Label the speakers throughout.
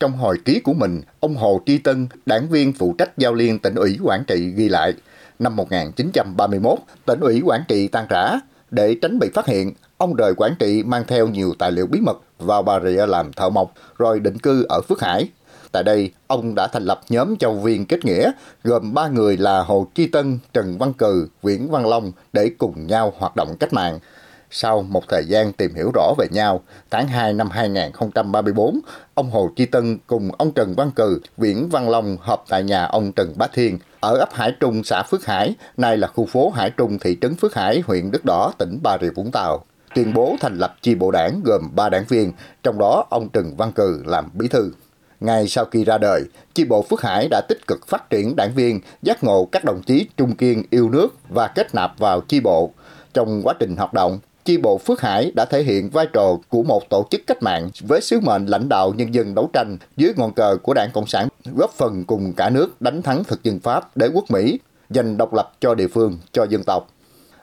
Speaker 1: trong hồi ký của mình, ông Hồ Tri Tân, đảng viên phụ trách giao liên tỉnh ủy Quảng Trị ghi lại, năm 1931, tỉnh ủy Quảng Trị tan rã. Để tránh bị phát hiện, ông rời Quảng Trị mang theo nhiều tài liệu bí mật vào Bà Rịa làm thợ mộc, rồi định cư ở Phước Hải. Tại đây, ông đã thành lập nhóm châu viên kết nghĩa, gồm ba người là Hồ Chi Tân, Trần Văn Cừ, Nguyễn Văn Long để cùng nhau hoạt động cách mạng. Sau một thời gian tìm hiểu rõ về nhau, tháng 2 năm 2034, ông Hồ Chi Tân cùng ông Trần Văn Cừ, Viễn Văn Long họp tại nhà ông Trần Bá Thiên ở ấp Hải Trung, xã Phước Hải, nay là khu phố Hải Trung, thị trấn Phước Hải, huyện Đức Đỏ, tỉnh Bà Rịa Vũng Tàu tuyên bố thành lập chi bộ đảng gồm 3 đảng viên, trong đó ông Trần Văn Cừ làm bí thư. Ngay sau khi ra đời, chi bộ Phước Hải đã tích cực phát triển đảng viên, giác ngộ các đồng chí trung kiên yêu nước và kết nạp vào chi bộ. Trong quá trình hoạt động, chi bộ Phước Hải đã thể hiện vai trò của một tổ chức cách mạng với sứ mệnh lãnh đạo nhân dân đấu tranh dưới ngọn cờ của Đảng Cộng sản, góp phần cùng cả nước đánh thắng thực dân Pháp đế quốc Mỹ, giành độc lập cho địa phương, cho dân tộc.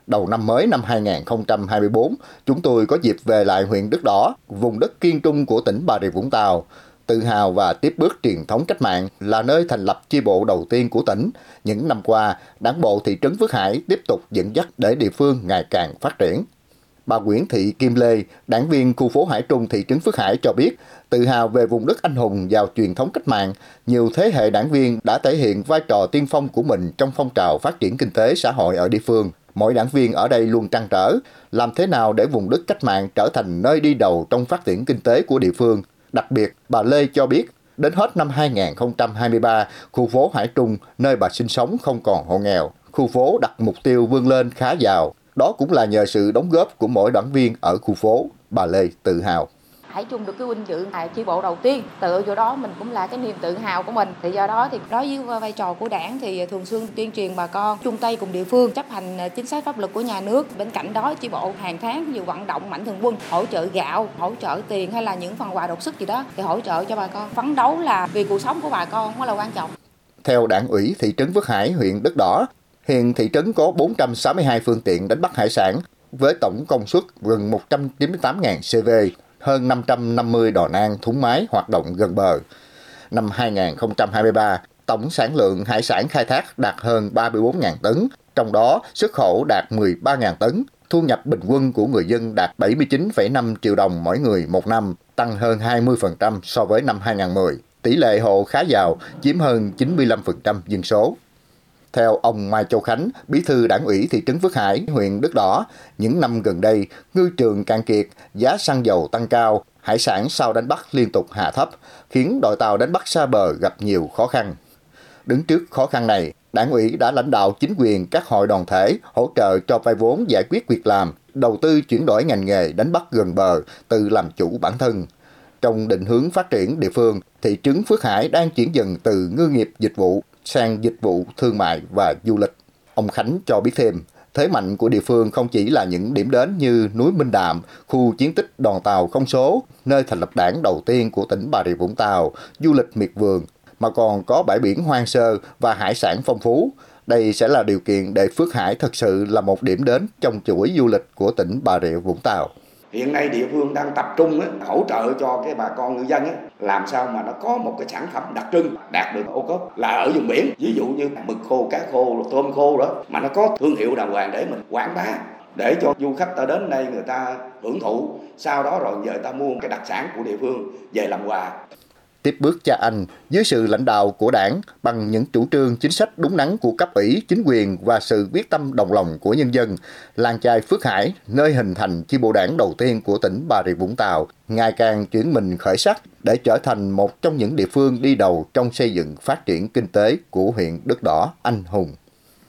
Speaker 1: Đầu năm mới năm 2024, chúng tôi có dịp về lại huyện Đức Đỏ, vùng đất kiên trung của tỉnh Bà Rịa Vũng Tàu, tự hào và tiếp bước truyền thống cách mạng là nơi thành lập chi bộ đầu tiên của tỉnh. Những năm qua, đảng bộ thị trấn Phước Hải tiếp tục dẫn dắt để địa phương ngày càng phát triển. Bà Nguyễn Thị Kim Lê, đảng viên khu phố Hải Trung, thị trấn Phước Hải cho biết, tự hào về vùng đất anh hùng giàu truyền thống cách mạng, nhiều thế hệ đảng viên đã thể hiện vai trò tiên phong của mình trong phong trào phát triển kinh tế xã hội ở địa phương. Mỗi đảng viên ở đây luôn trăn trở, làm thế nào để vùng đất cách mạng trở thành nơi đi đầu trong phát triển kinh tế của địa phương. Đặc biệt, bà Lê cho biết, đến hết năm 2023, khu phố Hải Trung, nơi bà sinh sống không còn hộ nghèo. Khu phố đặt mục tiêu vươn lên khá giàu. Đó cũng là nhờ sự đóng góp của mỗi đảng viên ở khu phố, bà Lê tự hào.
Speaker 2: Hãy chung được cái vinh dự tại chi bộ đầu tiên. Tự chỗ đó mình cũng là cái niềm tự hào của mình. Thì do đó thì đối với vai trò của đảng thì thường xuyên tuyên truyền bà con chung tay cùng địa phương chấp hành à, chính sách pháp luật của nhà nước. Bên cạnh đó chi bộ hàng tháng nhiều vận động mạnh thường quân hỗ trợ gạo hỗ trợ tiền hay là những phần quà đột sức gì đó thì hỗ trợ cho bà con. Phấn đấu là vì cuộc sống của bà con mới là quan trọng.
Speaker 1: Theo đảng ủy thị trấn Phước Hải, huyện Đất Đỏ, hiện thị trấn có 462 phương tiện đánh bắt hải sản với tổng công suất gần 198.000 CV hơn 550 đò nang thúng máy hoạt động gần bờ. Năm 2023, tổng sản lượng hải sản khai thác đạt hơn 34.000 tấn, trong đó xuất khẩu đạt 13.000 tấn, thu nhập bình quân của người dân đạt 79,5 triệu đồng mỗi người một năm, tăng hơn 20% so với năm 2010. Tỷ lệ hộ khá giàu chiếm hơn 95% dân số. Theo ông Mai Châu Khánh, bí thư đảng ủy thị trấn Phước Hải, huyện Đức Đỏ, những năm gần đây, ngư trường cạn kiệt, giá xăng dầu tăng cao, hải sản sau đánh bắt liên tục hạ thấp, khiến đội tàu đánh bắt xa bờ gặp nhiều khó khăn. Đứng trước khó khăn này, đảng ủy đã lãnh đạo chính quyền các hội đoàn thể hỗ trợ cho vay vốn giải quyết việc làm, đầu tư chuyển đổi ngành nghề đánh bắt gần bờ, từ làm chủ bản thân. Trong định hướng phát triển địa phương, thị trấn Phước Hải đang chuyển dần từ ngư nghiệp dịch vụ sang dịch vụ thương mại và du lịch. Ông Khánh cho biết thêm, thế mạnh của địa phương không chỉ là những điểm đến như núi Minh Đạm, khu chiến tích đoàn tàu không số, nơi thành lập đảng đầu tiên của tỉnh Bà Rịa Vũng Tàu, du lịch miệt vườn, mà còn có bãi biển hoang sơ và hải sản phong phú. Đây sẽ là điều kiện để Phước Hải thật sự là một điểm đến trong chuỗi du lịch của tỉnh Bà Rịa Vũng Tàu
Speaker 3: hiện nay địa phương đang tập trung hỗ trợ cho cái bà con ngư dân làm sao mà nó có một cái sản phẩm đặc trưng đạt được ô cốp là ở vùng biển. Ví dụ như mực khô, cá khô, tôm khô đó, mà nó có thương hiệu đàng hoàng để mình quảng bá, để cho du khách ta đến đây người ta hưởng thụ. Sau đó rồi giờ ta mua cái đặc sản của địa phương về làm quà
Speaker 1: tiếp bước cha anh dưới sự lãnh đạo của đảng bằng những chủ trương chính sách đúng đắn của cấp ủy, chính quyền và sự quyết tâm đồng lòng của nhân dân. Làng chài Phước Hải, nơi hình thành chi bộ đảng đầu tiên của tỉnh Bà Rịa Vũng Tàu, ngày càng chuyển mình khởi sắc để trở thành một trong những địa phương đi đầu trong xây dựng phát triển kinh tế của huyện Đất Đỏ anh hùng.